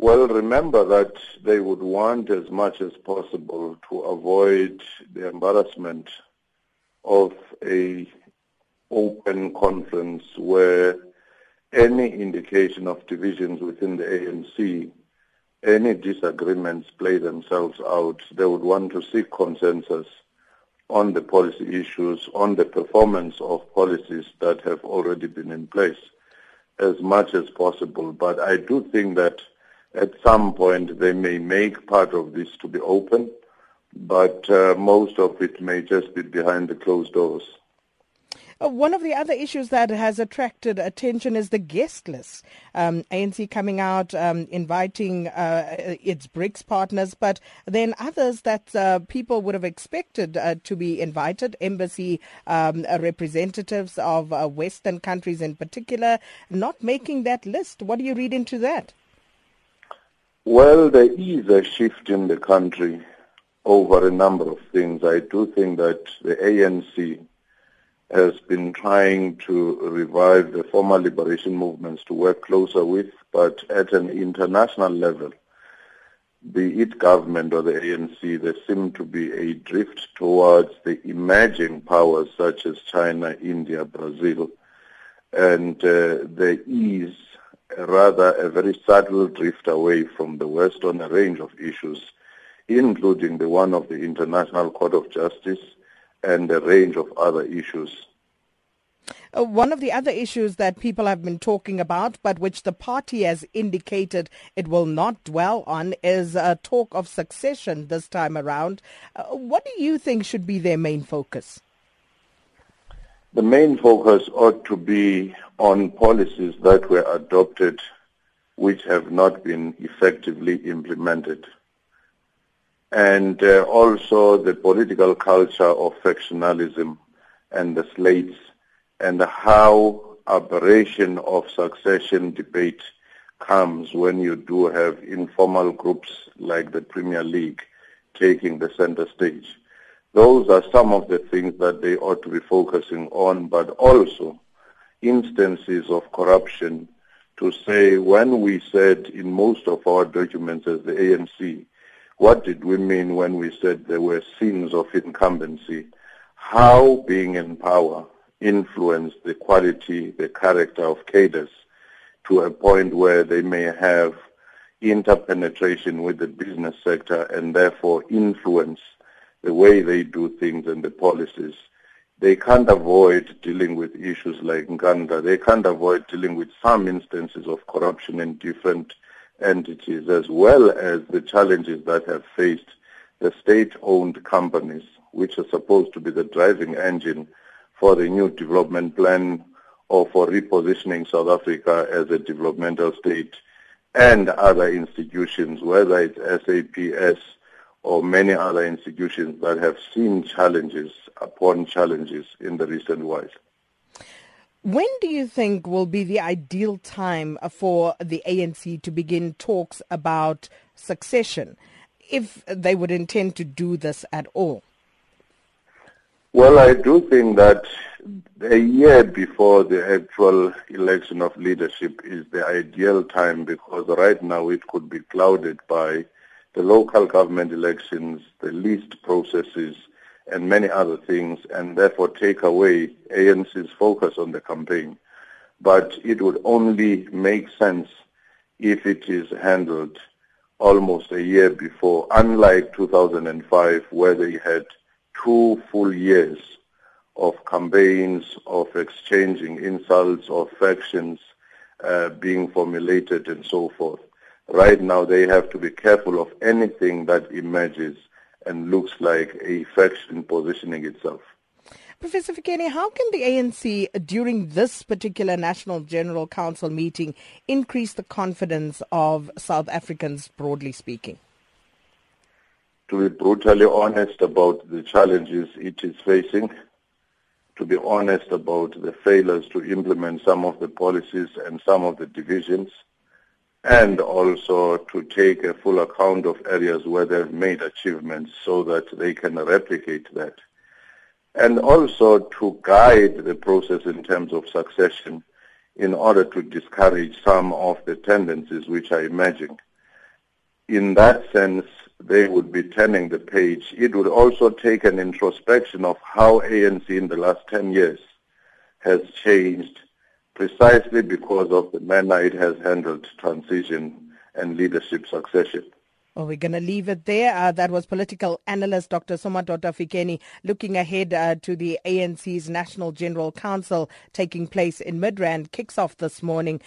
Well, remember that they would want as much as possible to avoid the embarrassment of a open conference where any indication of divisions within the ANC, any disagreements play themselves out. They would want to seek consensus on the policy issues, on the performance of policies that have already been in place as much as possible. But I do think that at some point they may make part of this to be open, but uh, most of it may just be behind the closed doors. Uh, one of the other issues that has attracted attention is the guest list. Um, ANC coming out, um, inviting uh, its BRICS partners, but then others that uh, people would have expected uh, to be invited, embassy um, representatives of uh, Western countries in particular, not making that list. What do you read into that? Well, there is a shift in the country over a number of things. I do think that the ANC has been trying to revive the former liberation movements to work closer with, but at an international level, be it government or the ANC, there seems to be a drift towards the emerging powers such as China, India, Brazil, and uh, there is rather a very subtle drift away from the West on a range of issues, including the one of the International Court of Justice, and a range of other issues. Uh, one of the other issues that people have been talking about, but which the party has indicated it will not dwell on, is a uh, talk of succession this time around. Uh, what do you think should be their main focus? The main focus ought to be on policies that were adopted which have not been effectively implemented and uh, also the political culture of factionalism and the slates and how aberration of succession debate comes when you do have informal groups like the Premier League taking the center stage. Those are some of the things that they ought to be focusing on, but also instances of corruption to say when we said in most of our documents as the ANC what did we mean when we said there were sins of incumbency? How being in power influenced the quality, the character of cadres to a point where they may have interpenetration with the business sector and therefore influence the way they do things and the policies. They can't avoid dealing with issues like Nkandla. They can't avoid dealing with some instances of corruption in different entities as well as the challenges that have faced the state-owned companies, which are supposed to be the driving engine for the new development plan or for repositioning South Africa as a developmental state and other institutions, whether it's SAPS or many other institutions that have seen challenges upon challenges in the recent while. When do you think will be the ideal time for the ANC to begin talks about succession, if they would intend to do this at all? Well, I do think that a year before the actual election of leadership is the ideal time because right now it could be clouded by the local government elections, the list processes, and many other things, and therefore take away ANC's focus on the campaign. But it would only make sense if it is handled almost a year before, unlike 2005 where they had two full years of campaigns, of exchanging insults, of factions uh, being formulated and so forth. Right now they have to be careful of anything that emerges and looks like a faction positioning itself. Professor Fikeni, how can the ANC during this particular National General Council meeting increase the confidence of South Africans broadly speaking? To be brutally honest about the challenges it is facing, to be honest about the failures to implement some of the policies and some of the divisions, and also to take a full account of areas where they've made achievements so that they can replicate that. And also to guide the process in terms of succession in order to discourage some of the tendencies which are emerging. in that sense, they would be turning the page. It would also take an introspection of how ANC in the last 10 years has changed precisely because of the manner it has handled transition and leadership succession. Well, we're going to leave it there. Uh, that was political analyst Dr. Somadoda Fikeni looking ahead uh, to the ANC's National General Council taking place in Midrand, kicks off this morning.